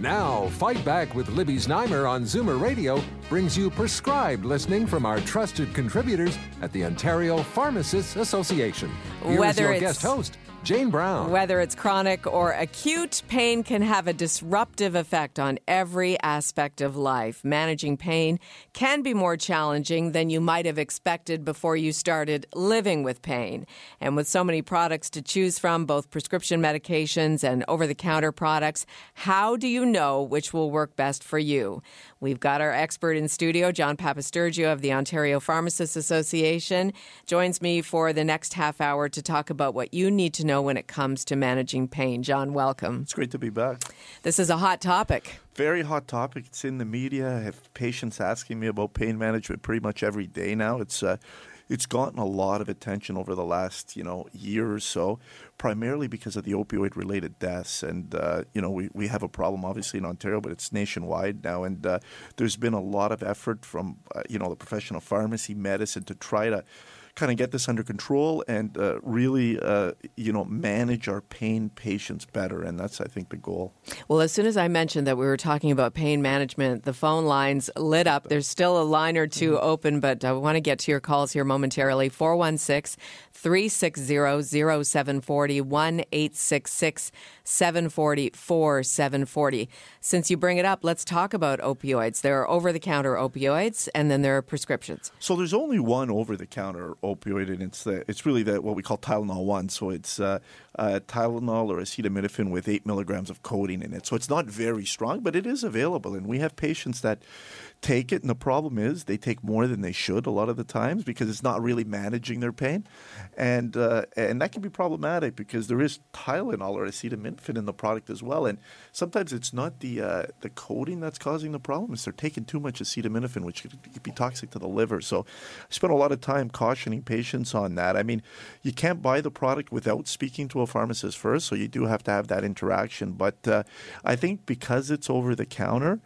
Now, Fight Back with Libby Znaimer on Zoomer Radio brings you prescribed listening from our trusted contributors at the Ontario Pharmacists Association. Here's Whether your it's- guest host, Jane Brown. Whether it's chronic or acute, pain can have a disruptive effect on every aspect of life. Managing pain can be more challenging than you might have expected before you started living with pain. And with so many products to choose from, both prescription medications and over the counter products, how do you know which will work best for you? We've got our expert in studio, John Papastergiou of the Ontario Pharmacists Association, joins me for the next half hour to talk about what you need to know when it comes to managing pain. John, welcome. It's great to be back. This is a hot topic. Very hot topic. It's in the media. I have patients asking me about pain management pretty much every day now. It's uh, it's gotten a lot of attention over the last you know year or so, primarily because of the opioid related deaths. And uh, you know we, we have a problem obviously in Ontario, but it's nationwide now. And uh, there's been a lot of effort from uh, you know the profession of pharmacy, medicine to try to kind of get this under control and uh, really, uh, you know, manage our pain patients better. And that's, I think, the goal. Well, as soon as I mentioned that we were talking about pain management, the phone lines lit up. There's still a line or two open, but I want to get to your calls here momentarily. 416 360 0740 1 866 740 Since you bring it up, let's talk about opioids. There are over the counter opioids, and then there are prescriptions. So there's only one over-the-counter opioid, and it's the, it's really the, what we call Tylenol one. So it's uh, uh, Tylenol or acetaminophen with eight milligrams of codeine in it. So it's not very strong, but it is available, and we have patients that take it, and the problem is they take more than they should a lot of the times because it's not really managing their pain, and uh, and that can be problematic because there is Tylenol or acetaminophen in the product as well, and sometimes it's not the uh, the codeine that's causing the problem; it's they're taking too much acetaminophen, which could be toxic to the liver. So, I spent a lot of time cautioning patients on that. I mean, you can't buy the product without speaking to a pharmacist first, so you do have to have that interaction. But uh, I think because it's over the counter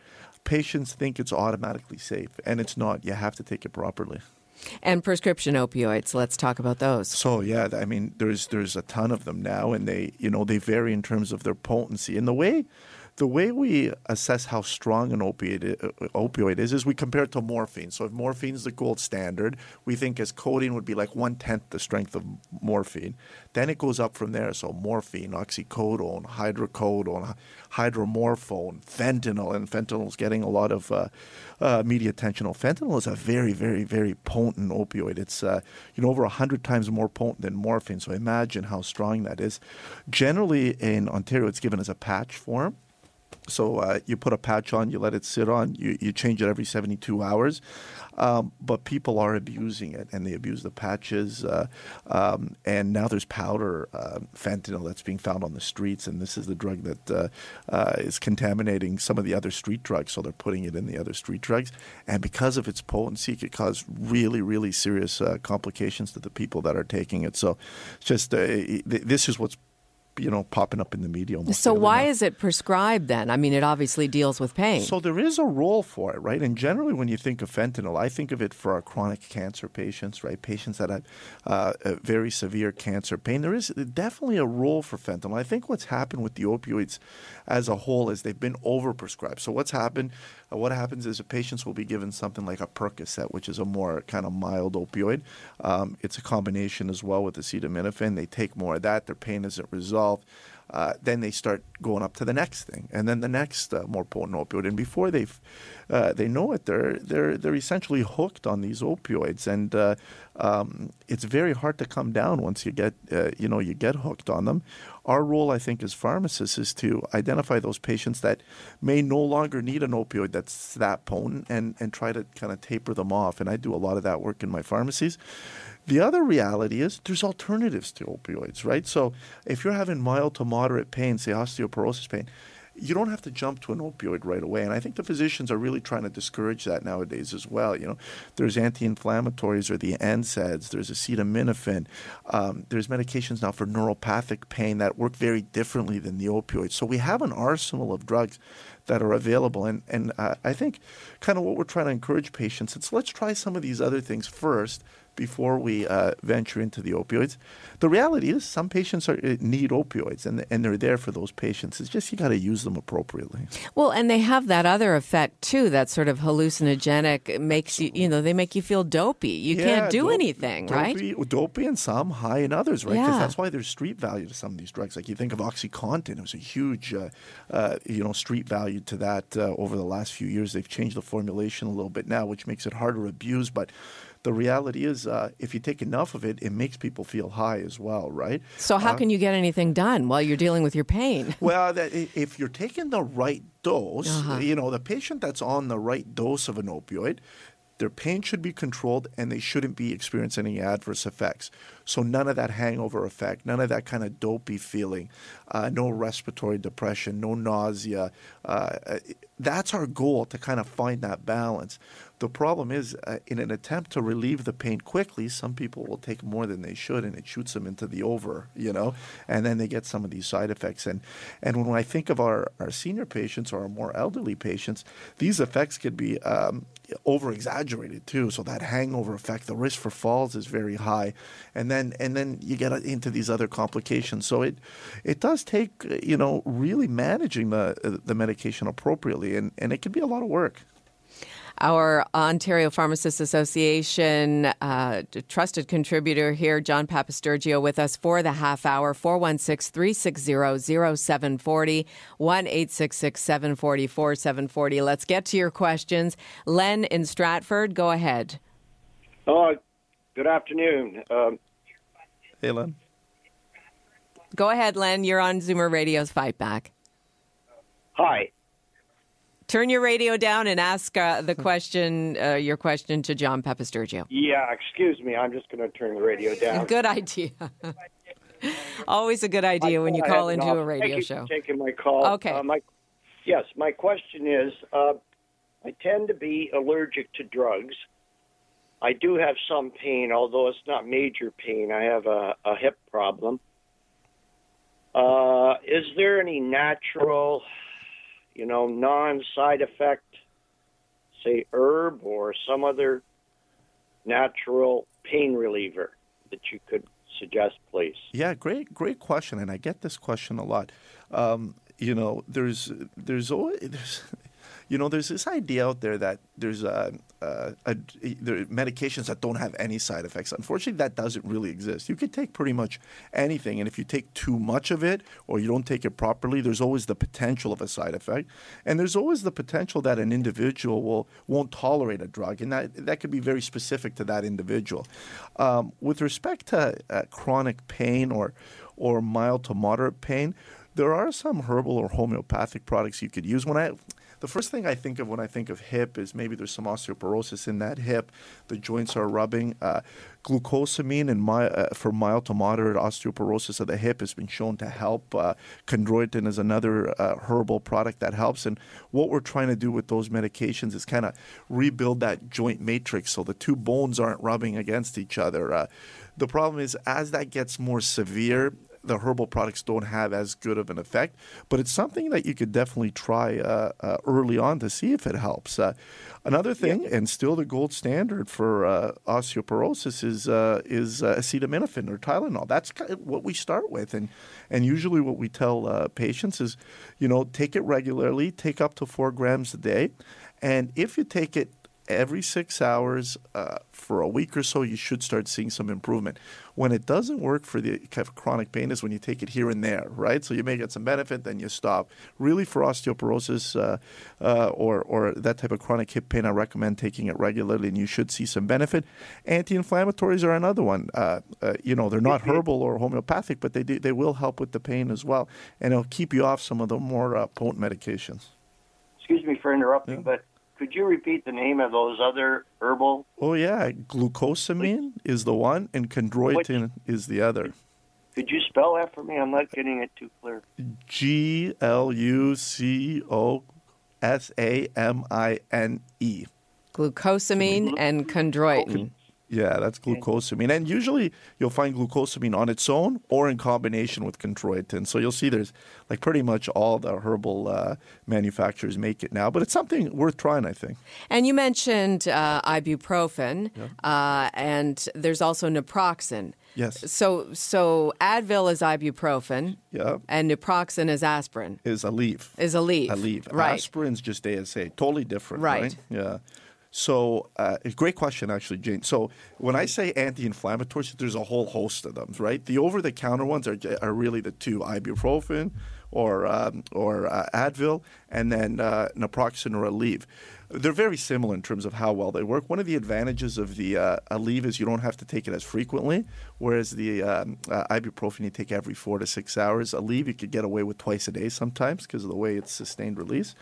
patients think it's automatically safe, and it's not. You have to take it properly. And prescription opioids, let's talk about those. So yeah, I mean, there's there's a ton of them now, and they you know they vary in terms of their potency. And the way the way we assess how strong an opioid, uh, opioid is is we compare it to morphine. So if morphine is the gold standard, we think as codeine would be like one tenth the strength of morphine. Then it goes up from there. So morphine, oxycodone, hydrocodone, hydromorphone, fentanyl, and fentanyl is getting a lot of uh, uh, media attention. Fentanyl is a very, very, very potent opioid. It's uh, you know over hundred times more potent than morphine. So imagine how strong that is. Generally in Ontario, it's given as a patch form. So uh, you put a patch on, you let it sit on, you, you change it every 72 hours. Um, but people are abusing it, and they abuse the patches. Uh, um, and now there's powder uh, fentanyl that's being found on the streets, and this is the drug that uh, uh, is contaminating some of the other street drugs. So they're putting it in the other street drugs, and because of its potency, it could cause really, really serious uh, complications to the people that are taking it. So, it's just th- this is what's you know popping up in the media. Almost So, why now. is it prescribed then? I mean, it obviously deals with pain. So there is a role for it, right? And generally, when you think of fentanyl, I think of it for our chronic cancer patients, right? Patients that have uh, a very severe cancer pain. There is definitely a role for fentanyl. I think what's happened with the opioids as a whole is they've been overprescribed. So what's happened? Uh, what happens is the patients will be given something like a Percocet, which is a more kind of mild opioid. Um, it's a combination as well with acetaminophen. They take more of that. Their pain isn't resolved uh, then they start going up to the next thing, and then the next uh, more potent opioid. And before they uh, they know it, they're they're they're essentially hooked on these opioids, and uh, um, it's very hard to come down once you get uh, you know you get hooked on them. Our role, I think, as pharmacists, is to identify those patients that may no longer need an opioid that's that potent, and and try to kind of taper them off. And I do a lot of that work in my pharmacies. The other reality is there's alternatives to opioids, right? So if you're having mild to moderate pain, say osteoporosis pain, you don't have to jump to an opioid right away. And I think the physicians are really trying to discourage that nowadays as well. You know, there's anti-inflammatories or the NSAIDs, there's acetaminophen, um, there's medications now for neuropathic pain that work very differently than the opioids. So we have an arsenal of drugs that are available. And, and uh, I think kind of what we're trying to encourage patients is let's try some of these other things first before we uh, venture into the opioids. The reality is, some patients are, uh, need opioids, and and they're there for those patients. It's just you got to use them appropriately. Well, and they have that other effect too. That sort of hallucinogenic makes you, you know, they make you feel dopey. You yeah, can't do dope, anything, dopey, right? Dopey and some, high in others, right? Because Yeah. that's why there's street value to some of these drugs. Like you think of OxyContin, it was a huge, uh, uh, you know, street value to that uh, over the last few years. They've changed the formulation a little bit now, which makes it harder to abuse, but. The reality is, uh, if you take enough of it, it makes people feel high as well, right? So how can you get anything done while you're dealing with your pain? Well, that, if you're taking the right dose, Uh-huh. you know, the patient that's on the right dose of an opioid, their pain should be controlled and they shouldn't be experiencing any adverse effects. So, none of that hangover effect, none of that kind of dopey feeling, uh, no respiratory depression, no nausea. Uh, uh, that's our goal to kind of find that balance. The problem is, uh, in an attempt to relieve the pain quickly, some people will take more than they should, and it shoots them into the over, you know, and then they get some of these side effects. And and when I think of our, our senior patients or our more elderly patients, these effects could be um, over exaggerated too. So that hangover effect, the risk for falls is very high, and then and then you get into these other complications. So it it does take uh, you know really managing the the medication appropriately, and and it can be a lot of work. Our Ontario Pharmacists Association uh, trusted contributor here, John Papastergiou, with us for the half hour. 416 360 0740 1 866 744 740. Let's get to your questions. Len in Stratford, go ahead. Oh, good afternoon. Um, Hey, Len. Go ahead, Len. You're on Zoomer Radio's Fight Back. hi. Turn your radio down and ask uh, the question, uh, your question to John Papastergiou. Yeah, excuse me. I'm just going to turn the radio down. Good idea. Always a good idea when you call into a radio Thank you show. for taking my call. Okay. Uh, my, yes, my question is uh, I tend to be allergic to drugs. I do have some pain, although it's not major pain. I have a, a hip problem. Uh, is there any natural, you know, non side effect, say herb or some other natural pain reliever that you could suggest, please? Yeah, great, great question, and I get this question a lot. Um, you know, there's, there's always, there's, you know, there's this idea out there that there's a, there are medications that don't have any side effects. Unfortunately, that doesn't really exist. You could take pretty much anything, and if you take too much of it or you don't take it properly, there's always the potential of a side effect, and there's always the potential that an individual will won't tolerate a drug, and that that could be very specific to that individual. Um, with respect to uh, chronic pain or or mild to moderate pain, there are some herbal or homeopathic products you could use. When I the first thing I think of when I think of hip is maybe there's some osteoporosis in that hip. The joints are rubbing. Uh, glucosamine and my, uh, for mild to moderate osteoporosis of the hip has been shown to help. Uh, chondroitin is another uh, herbal product that helps. And what we're trying to do with those medications is kind of rebuild that joint matrix so the two bones aren't rubbing against each other. Uh, the problem is as that gets more severe, the herbal products don't have as good of an effect, but it's something that you could definitely try uh, uh, early on to see if it helps. Uh, another thing, and still the gold standard for uh, osteoporosis is uh, is uh, acetaminophen or Tylenol. That's kind of what we start with, and and usually what we tell uh, patients is, you know, take it regularly, take up to four grams a day, and if you take it every six hours uh, for a week or so, you should start seeing some improvement. When it doesn't work for the kind of chronic pain is when you take it here and there, right? So you may get some benefit, then you stop. Really, for osteoporosis uh, uh, or or that type of chronic hip pain, I recommend taking it regularly, and you should see some benefit. Anti-inflammatories are another one. Uh, uh, you know, they're not herbal or homeopathic, but they do, they will help with the pain as well, and it'll keep you off some of the more uh, potent medications. Excuse me for interrupting, but could you repeat the name of those other herbal? Oh yeah, glucosamine is the one, and chondroitin is the other. Could you spell that for me? I'm not getting it too clear. G L U C O S A M I N E. Glucosamine and chondroitin. Yeah, that's glucosamine. And usually you'll find glucosamine on its own or in combination with chondroitin. So you'll see there's like pretty much all the herbal uh, manufacturers make it now. But it's something worth trying, I think. And you mentioned uh, ibuprofen, uh, and there's also naproxen. Yes. So, so Advil is ibuprofen, Yeah. and naproxen is aspirin. Is Aleve. Is Aleve. Aleve. Right. Aspirin's just ASA. Totally different. Right. Right. Yeah. So, uh, great question, actually, Jane. So, when I say anti-inflammatories, there's a whole host of them, right? The over-the-counter ones are, are really the two: ibuprofen or um, or uh, Advil, and then uh, naproxen or Aleve. They're very similar in terms of how well they work. One of the advantages of the uh, Aleve is you don't have to take it as frequently, whereas the um, uh, ibuprofen you take every four to six hours. Aleve you could get away with twice a day sometimes because of the way it's sustained release.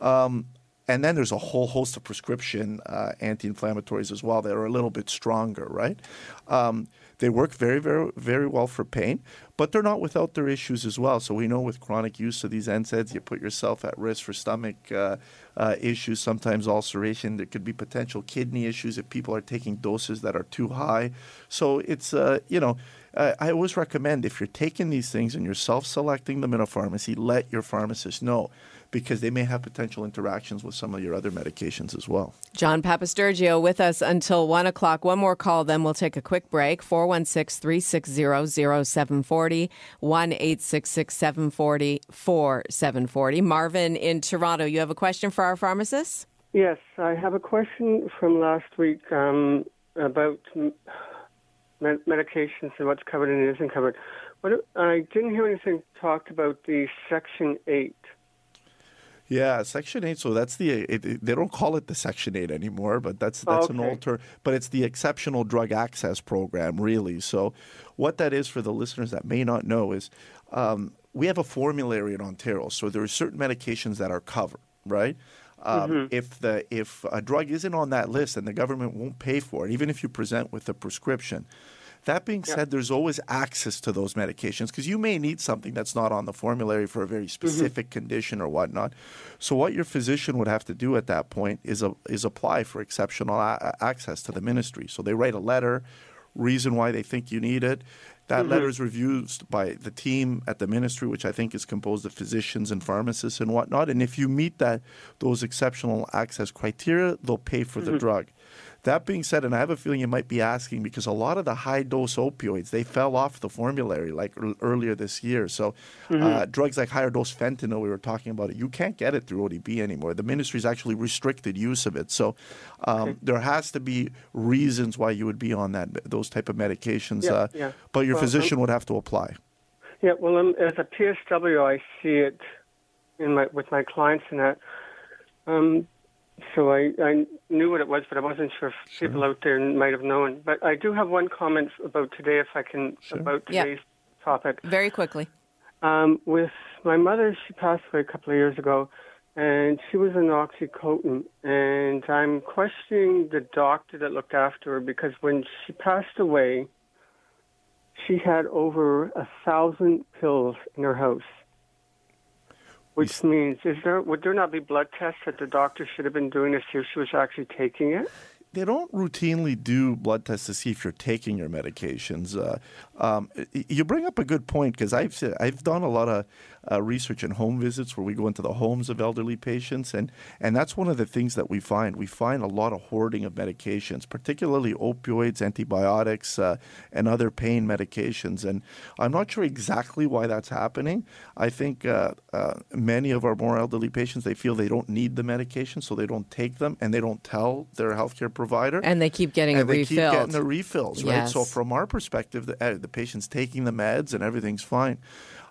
Um, and then there's a whole host of prescription uh, anti-inflammatories as well that are a little bit stronger, right? Um, they work very, very, very well for pain, but they're not without their issues as well. So we know with chronic use of these NSAIDs, you put yourself at risk for stomach uh, uh, issues, sometimes ulceration. There could be potential kidney issues if people are taking doses that are too high. So it's, uh, you know, I always recommend if you're taking these things and you're self-selecting them in a pharmacy, let your pharmacist know because they may have potential interactions with some of your other medications as well. John Papasturgio with us until 1 o'clock. One more call, then we'll take a quick break. 416 360 0740, 1 866 740 4740. Marvin in Toronto, you have a question for our pharmacist? Yes, I have a question from last week um, about med- medications and what's covered and isn't covered. What, I didn't hear anything talked about the Section 8. Yeah, Section Eight. So that's the it, it- they don't call it the Section Eight anymore, but that's that's an Okay. old term. But it's the Exceptional Drug Access Program, really. So what that is for the listeners that may not know is um, we have a formulary in Ontario. So there are certain medications that are covered, right? Um, If the if a drug isn't on that list and the government won't pay for it, even if you present with a prescription. That being said, there's always access to those medications because you may need something that's not on the formulary for a very mm-hmm. specific condition or whatnot. So, what your physician would have to do at that point is a, is apply for exceptional a- access to the ministry. So they write a letter, reason why they think you need it. That mm-hmm. letter is reviewed by the team at the ministry, which I think is composed of physicians and pharmacists and whatnot. And if you meet that those exceptional access criteria, they'll pay for the mm-hmm. drug. That being said, and I have a feeling you might be asking because a lot of the high dose opioids they fell off the formulary like ear- earlier this year. So uh, drugs like higher dose fentanyl, we were talking about it. You can't get it through ODB anymore. The ministry's actually restricted use of it. So um, there has to be reasons why you would be on that those type of medications. Yeah, uh, yeah. But your Well, um, physician would have to apply. Yeah, well, um, as a PSW, I see it in my with my clients and that. Um, so I, I knew what it was, but I wasn't sure if people out there might have known. But I do have one comment about today, if I can, about Yeah. today's topic. Very quickly. Um, with my mother, she passed away a couple of years ago, and she was on Oxycontin. And I'm questioning the doctor that looked after her because when she passed away, she had over a thousand pills in her house. Which means, is there would there not be blood tests that the doctor should have been doing to see if she was actually taking it? They don't routinely do blood tests to see if you're taking your medications. Uh, um, you bring up a good point because I've I've done a lot of uh, research and home visits where we go into the homes of elderly patients, and and that's one of the things that we find. We find a lot of hoarding of medications, particularly opioids, antibiotics, uh, and other pain medications. And I'm not sure exactly why that's happening. I think uh, uh, many of our more elderly patients they feel they don't need the medication, so they don't take them, and they don't tell their healthcare provider And they keep getting and they keep getting the refills, right? So from our perspective, the, uh, the patient's taking the meds and everything's fine.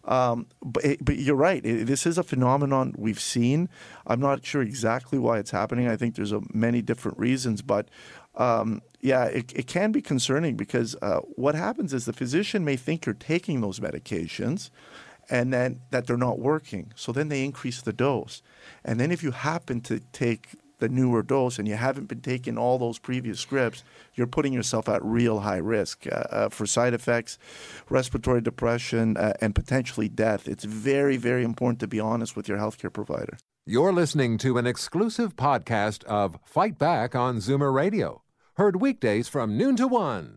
Um, but, but you're right. This is a phenomenon we've seen. I'm not sure exactly why it's happening. I think there's a, many different reasons, but um, yeah, it, it can be concerning because uh, what happens is the physician may think you're taking those medications and then that they're not working. So then they increase the dose. And then if you happen to take the newer dose and you haven't been taking all those previous scripts, you're putting yourself at real high risk uh, uh, for side effects, respiratory depression, uh, and potentially death. It's very, very important to be honest with your healthcare provider. You're listening to an exclusive podcast of Fight Back on Zoomer Radio, heard weekdays from noon to one.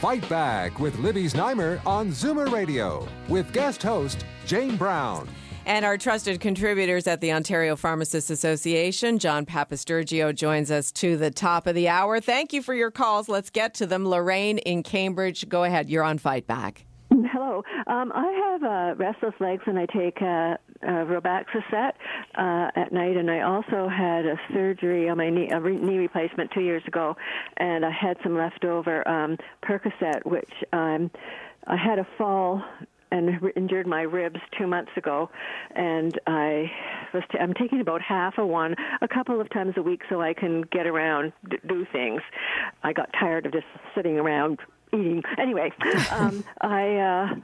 Fight Back with Libby Znaimer on Zoomer Radio with guest host Jane Brown. And our trusted contributors at the Ontario Pharmacists Association, John Papastergiou, joins us to the top of the hour. Thank you for your calls. Let's get to them. Lorraine in Cambridge, go ahead. You're on Fight Back. Hello. Um, I have uh, restless legs and I take uh, uh, Robaxacet uh, at night, and I also had a surgery on my knee, a re- knee replacement two years ago, and I had some leftover um, Percocet, which um, I had a fall and injured my ribs two months ago, and I was t- I'm taking about half of one a couple of times a week so I can get around, d- do things. I got tired of just sitting around eating. Anyway, um, I. Uh,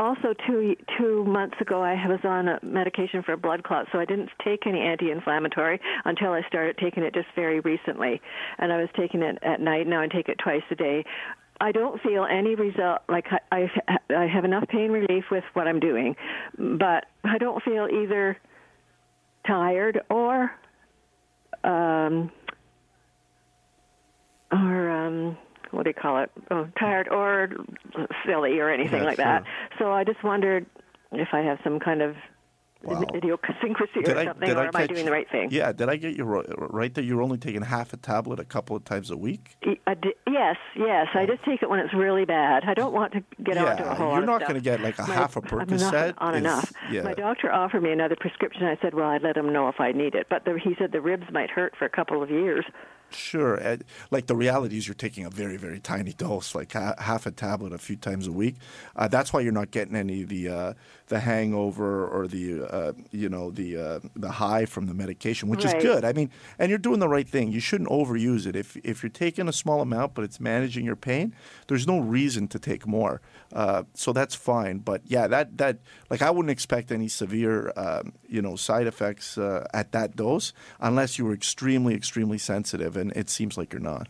also, two two months ago, I was on a medication for a blood clot, so I didn't take any anti-inflammatory until I started taking it just very recently, and I was taking it at night. Now I take it twice a day. I don't feel any result. Like I, I, I have enough pain relief with what I'm doing, but I don't feel either tired or um, or um, what do you call it? Oh, tired or silly or anything like sure. that. So I just wondered if I have some kind of Wow. idiosyncrasy or something, or am I doing the right thing? Yeah, did I get you right that you're only taking half a tablet a couple of times a week? Y- I di- yes, yes. I just take it when it's really bad. I don't want to get Yeah, onto a whole you're not gonna get, like, a My- half a Percocet on is- enough. yeah. My doctor offered me another prescription. I said, well, I'd let him know if I need it. But the, he said the ribs might hurt for a couple of years. Sure. And, like the reality is, you're taking a very, very tiny dose, like ha- half a tablet a few times a week. Uh, that's why you're not getting any of the uh, the hangover or the uh, you know the uh, the high from the medication, which Right. is good. I mean, and you're doing the right thing. You shouldn't overuse it. If if you're taking a small amount, but it's managing your pain, there's no reason to take more. Uh, so that's fine. But yeah, that that like I wouldn't expect any severe um, you know side effects uh, at that dose unless you were extremely extremely sensitive, and it seems like you're not.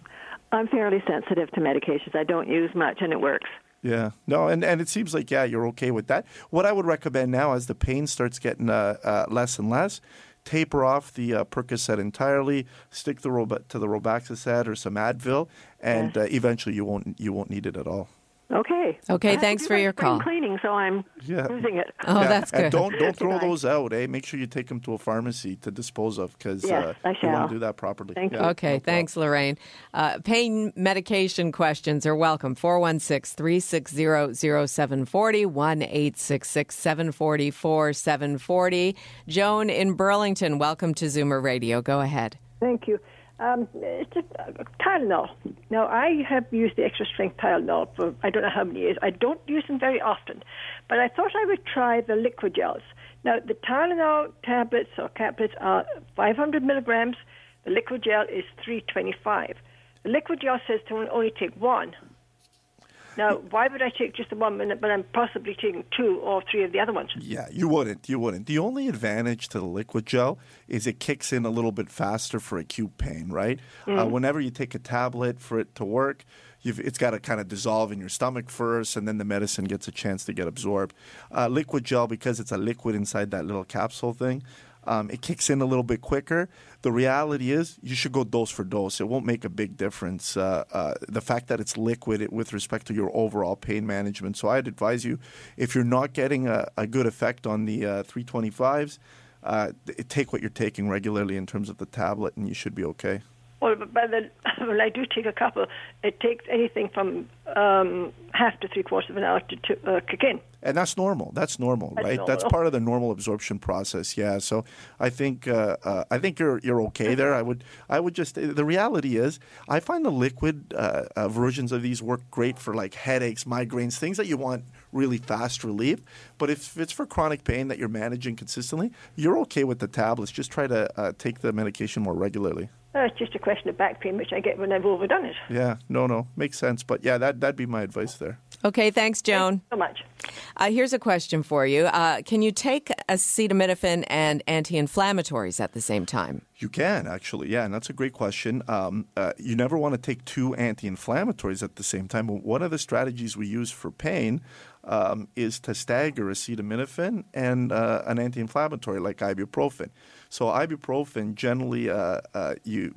I'm fairly sensitive to medications. I don't use much, and it works. Yeah, no, and, and it seems like yeah, you're okay with that. What I would recommend now, as the pain starts getting uh, uh, less and less, taper off the uh, Percocet entirely, stick the Roba- to the Robaxacet or some Advil, and uh, eventually you won't you won't need it at all. Okay. Okay, I thanks for my your spring call. Cleaning, so I'm Yeah. using it. Oh, Yeah, that's good. And don't don't throw those out, eh? Make sure you take them to a pharmacy to dispose of because Yes, uh, I you shall. want to do that properly. Thank Yeah, you. Okay, no thanks, Lorraine. Uh, pain medication questions are welcome. 416 360 0740 1 866 740 4740. Joan in Burlington, welcome to Zoomer Radio. Go ahead. Thank you. Um, it's just uh, Tylenol. Now, I have used the extra strength Tylenol for I don't know how many years. I don't use them very often, but I thought I would try the liquid gels. Now, the Tylenol tablets or caplets are 500 milligrams. The liquid gel is 325. The liquid gel says to only take one. Now, why would I take just the one minute, but I'm possibly taking two or three of the other ones? Yeah, you wouldn't. You wouldn't. The only advantage to the liquid gel is it kicks in a little bit faster for acute pain, right? Uh, whenever you take a tablet for it to work, you've, it's got to kind of dissolve in your stomach first, and then the medicine gets a chance to get absorbed. Uh, liquid gel, because it's a liquid inside that little capsule thing, um, it kicks in a little bit quicker. The reality is, you should go dose for dose. It won't make a big difference. Uh, uh, the fact that it's liquid it, with respect to your overall pain management. So I'd advise you, if you're not getting a, a good effect on the uh, 325s, uh, take what you're taking regularly in terms of the tablet, and you should be okay. Well, but by the, well, I do take a couple. It takes anything from um, half to three quarters of an hour to, to uh, kick in. And that's normal. That's normal, That's right? That's part of the normal absorption process. Yeah. So I think uh, uh, I think you're you're okay there. I would I would just the reality is I find the liquid uh, uh, versions of these work great for like headaches, migraines, things that you want really fast relief. But if it's for chronic pain that you're managing consistently, you're okay with the tablets. Just try to uh, take the medication more regularly. Uh, it's just a question of back pain, which I get when I've overdone it. Yeah. No. No. Makes sense. But yeah, that that'd be my advice there. Okay, thanks, Joan. so much. Uh, here's a question for you. Uh, can you take acetaminophen and anti-inflammatories at the same time? You can actually, yeah, and that's a great question. Um, uh, you never want to take two anti-inflammatories at the same time. But one of the strategies we use for pain um, is to stagger acetaminophen and uh, an anti-inflammatory like ibuprofen. So ibuprofen generally, uh, uh, you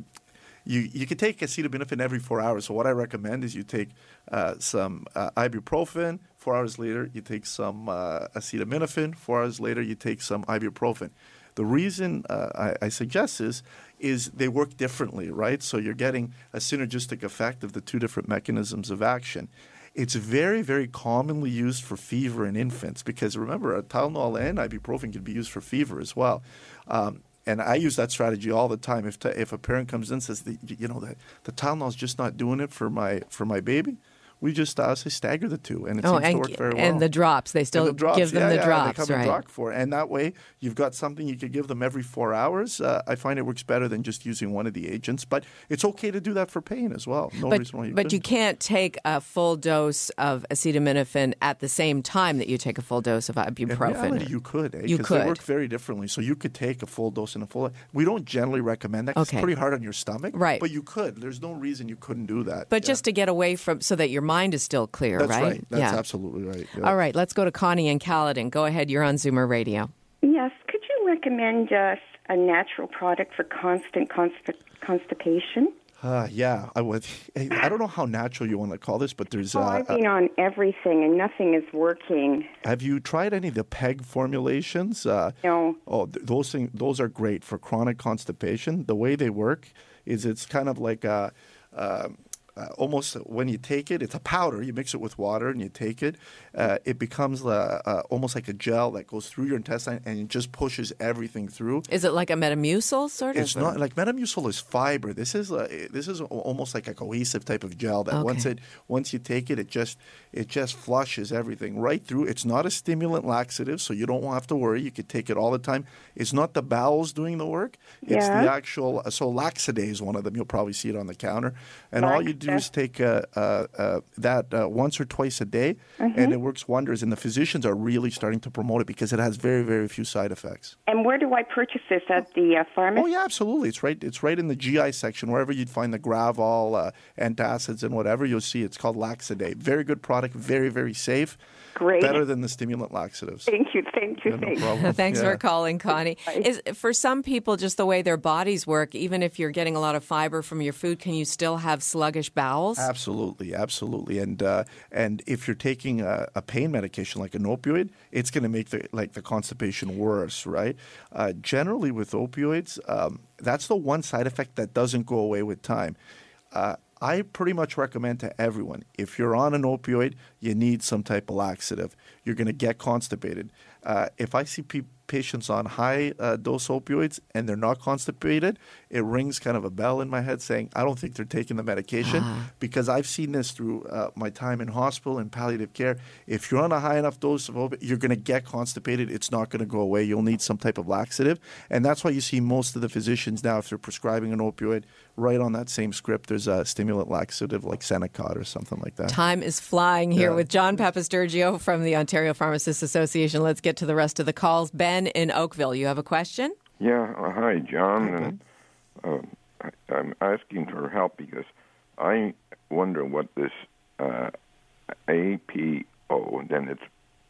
you you can take acetaminophen every four hours. So what I recommend is you take uh, some uh, ibuprofen. Four hours later, you take some uh, acetaminophen. Four hours later, you take some ibuprofen. The reason I, I, suggest this is they work differently, right? So you're getting a synergistic effect of the two different mechanisms of action. It's very, very commonly used for fever in infants because remember, Tylenol and ibuprofen can be used for fever as well. Um, and I use that strategy all the time. If, t- if a parent comes in and says, the, you know, the, the is just not doing it for my for my baby, we just uh, say stagger the two, and it oh, seems and, to work very well. And the drops, they still the drops, give them yeah, the yeah, drops, they come right? drop for, and that way you've got something you could give them every four hours. Uh, I find it works better than just using one of the agents, but it's okay to do that for pain as well. No but, reason why you But couldn't. you can't take a full dose of acetaminophen at the same time that you take a full dose of ibuprofen. Reality, you could. Eh? You could. They work very differently. So you could take a full dose and a full. We don't generally recommend that. Okay. It's pretty hard on your stomach. Right. But you could. There's no reason you couldn't do that. But yeah. just to get away from, so that your mind is still clear, That's right? right. That's yeah. absolutely right. Yeah. All right, let's go to Connie and Caledon. Go ahead. You're on Zoomer Radio. Yes. Could you recommend us a natural product for constant constip- constipation? Uh, yeah, I would. I don't know how natural you want to call this, but there's. Oh, uh, I've been on everything and nothing is working. Have you tried any of the PEG formulations? Uh, no. Oh, th- those things, those are great for chronic constipation. The way they work is it's kind of like a. Uh, uh, almost when you take it, it's a powder. You mix it with water and you take it. Uh, it becomes uh, uh almost like a gel that goes through your intestine and it just pushes everything through. Is it like a Metamucil sort of? It's not like Metamucil is fiber. This is a, this is almost like a cohesive type of gel that okay. once it once you take it, it just it just flushes everything right through. It's not a stimulant laxative, so you don't have to worry. You could take it all the time. It's not the bowels doing the work. It's yeah. the actual. So Lax-A-Day is one of them. You'll probably see it on the counter, and all you do is take uh, uh, uh, that once or twice a day, mm-hmm. and it works wonders. And the physicians are really starting to promote it because it has very, very few side effects. And where do I purchase this at the uh, pharmacy? Oh yeah, absolutely. It's right. It's right in the GI section, wherever you'd find the Gravol, uh, antacids, and whatever. You'll see it's called Lax-A-Day. Very good product. Very, very safe. Great. Better than the stimulant laxatives. Thank you. Thank you. Yeah, thank no you. Thanks yeah. for calling, Connie. Is for some people just the way their bodies work, even if you're getting a lot of fiber from your food, can you still have sluggish bowels? Absolutely, absolutely. And uh, and if you're taking a, a, pain medication like an opioid, it's going to make the like the constipation worse, right? Uh, generally, with opioids, um, that's the one side effect that doesn't go away with time. Uh, I pretty much recommend to everyone if you're on an opioid, you need some type of laxative. You're going to get constipated. Uh, if I see pe- patients on high uh, dose opioids and they're not constipated, it rings kind of a bell in my head saying, I don't think they're taking the medication Ah. because I've seen this through uh, my time in hospital and palliative care. If you're on a high enough dose of opioid, you're going to get constipated. It's not going to go away. You'll need some type of laxative. And that's why you see most of the physicians now, if they're prescribing an opioid, right on that same script, there's a stimulant laxative like Senokot or something like that. Time is flying here Yeah. with John Papastergiou from the Ontario Pharmacists Association. Let's get to the rest of the calls. Ben in Oakville, you have a question? Yeah, uh, hi, John. And uh, I, I'm asking for help because I wonder what this uh, APO, then it's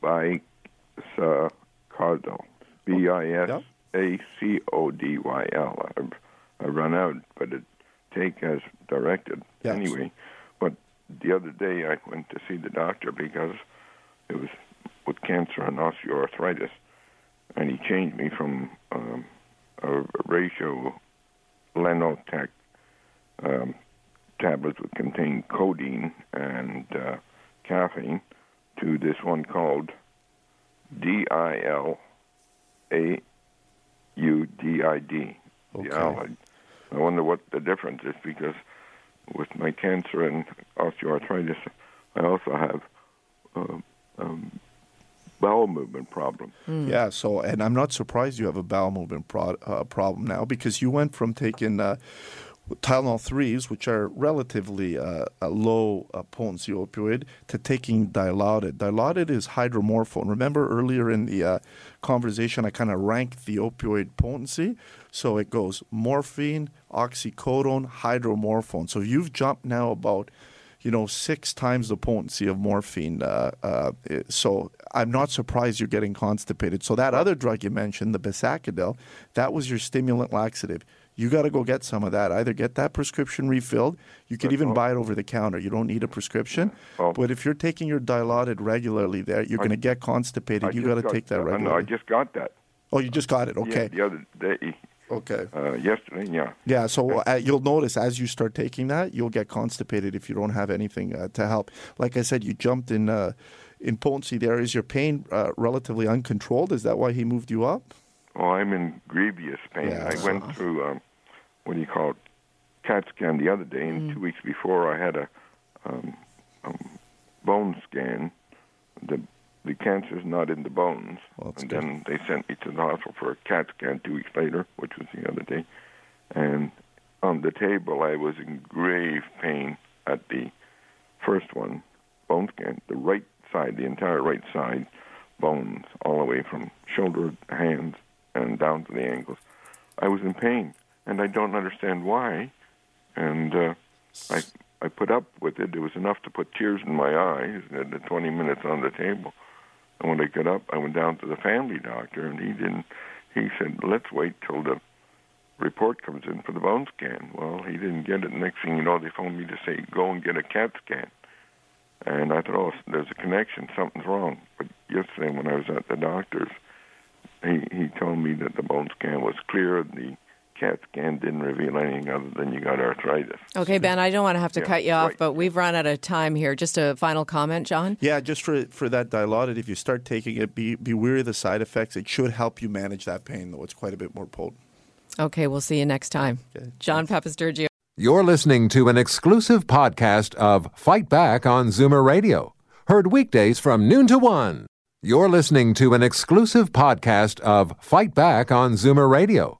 bisacodyl, B I S A C O D Y L. I've I run out, but it take as directed Yes. anyway. But the other day I went to see the doctor because it was with cancer and osteoarthritis, and he changed me from um, a ratio Lenoltec um, tablets that contain codeine and uh, caffeine to this one called D I L A U D I D. Okay. Dilaudid. I wonder what the difference is because with my cancer and osteoarthritis, I also have uh, um, bowel movement problem. Yeah. So, and I'm not surprised you have a bowel movement pro- uh, problem now because you went from taking uh, Tylenol 3s, which are relatively uh, a low uh, potency opioid, to taking Dilaudid. Dilaudid is hydromorphone. Remember earlier in the uh, conversation, I kind of ranked the opioid potency. So it goes morphine, oxycodone, hydromorphone. So you've jumped now about you know, six times the potency of morphine. Uh, uh, so I'm not surprised you're getting constipated. So that other drug you mentioned, the Bisacodyl, that was your stimulant laxative. You got to go get some of that. Either get that prescription refilled. You could even buy it over the counter. You don't need a prescription. Oh. But if you're taking your Dilaudid regularly, there you're going to get constipated. I you just got to take that regularly. No, I just got that. oh, you just got it. Okay. Yeah, the other day. Okay. Uh, yesterday, yeah. Yeah, so uh, you'll notice as you start taking that, you'll get constipated if you don't have anything uh, to help. Like I said, you jumped in uh, in potency there. Is your pain uh, relatively uncontrolled? Is that why he moved you up? Oh, I'm in grievous pain. Yeah, I went through um, what do you call it, CAT scan the other day, and two weeks before I had a um, um, bone scan. The the cancer's not in the bones, Well, and good. then they sent me to the hospital for a CAT scan two weeks later, which was the other day. And on the table, I was in grave pain at the first one, bone scan, the right side, the entire right side, bones all the way from shoulder, hands, and down to the ankles. I was in pain, and I don't understand why. And uh, I I put up with it. It was enough to put tears in my eyes the 20 minutes on the table. And when I got up, I went down to the family doctor, and he didn't. He said, "Let's wait till the report comes in for the bone scan." Well, he didn't get it. Next thing you know, they phoned me to say, "Go and get a CAT scan." And I thought, "Oh, there's a connection. Something's wrong." But yesterday, when I was at the doctor's, he he told me that the bone scan was clear. The CAT scan didn't reveal anything other than you got arthritis. Okay, Ben, I don't want to have to Yeah, cut you off, right. but we've run out of time here. Just a final comment, John? Yeah, just for for that Dilaudid, if you start taking it, be be wary of the side effects. It should help you manage that pain, though. It's quite a bit more potent. Okay, we'll see you next time. Okay. John Papastergiou. You're listening to an exclusive podcast of Fight Back on Zoomer Radio, heard weekdays from noon to one. You're listening to an exclusive podcast of Fight Back on Zoomer Radio,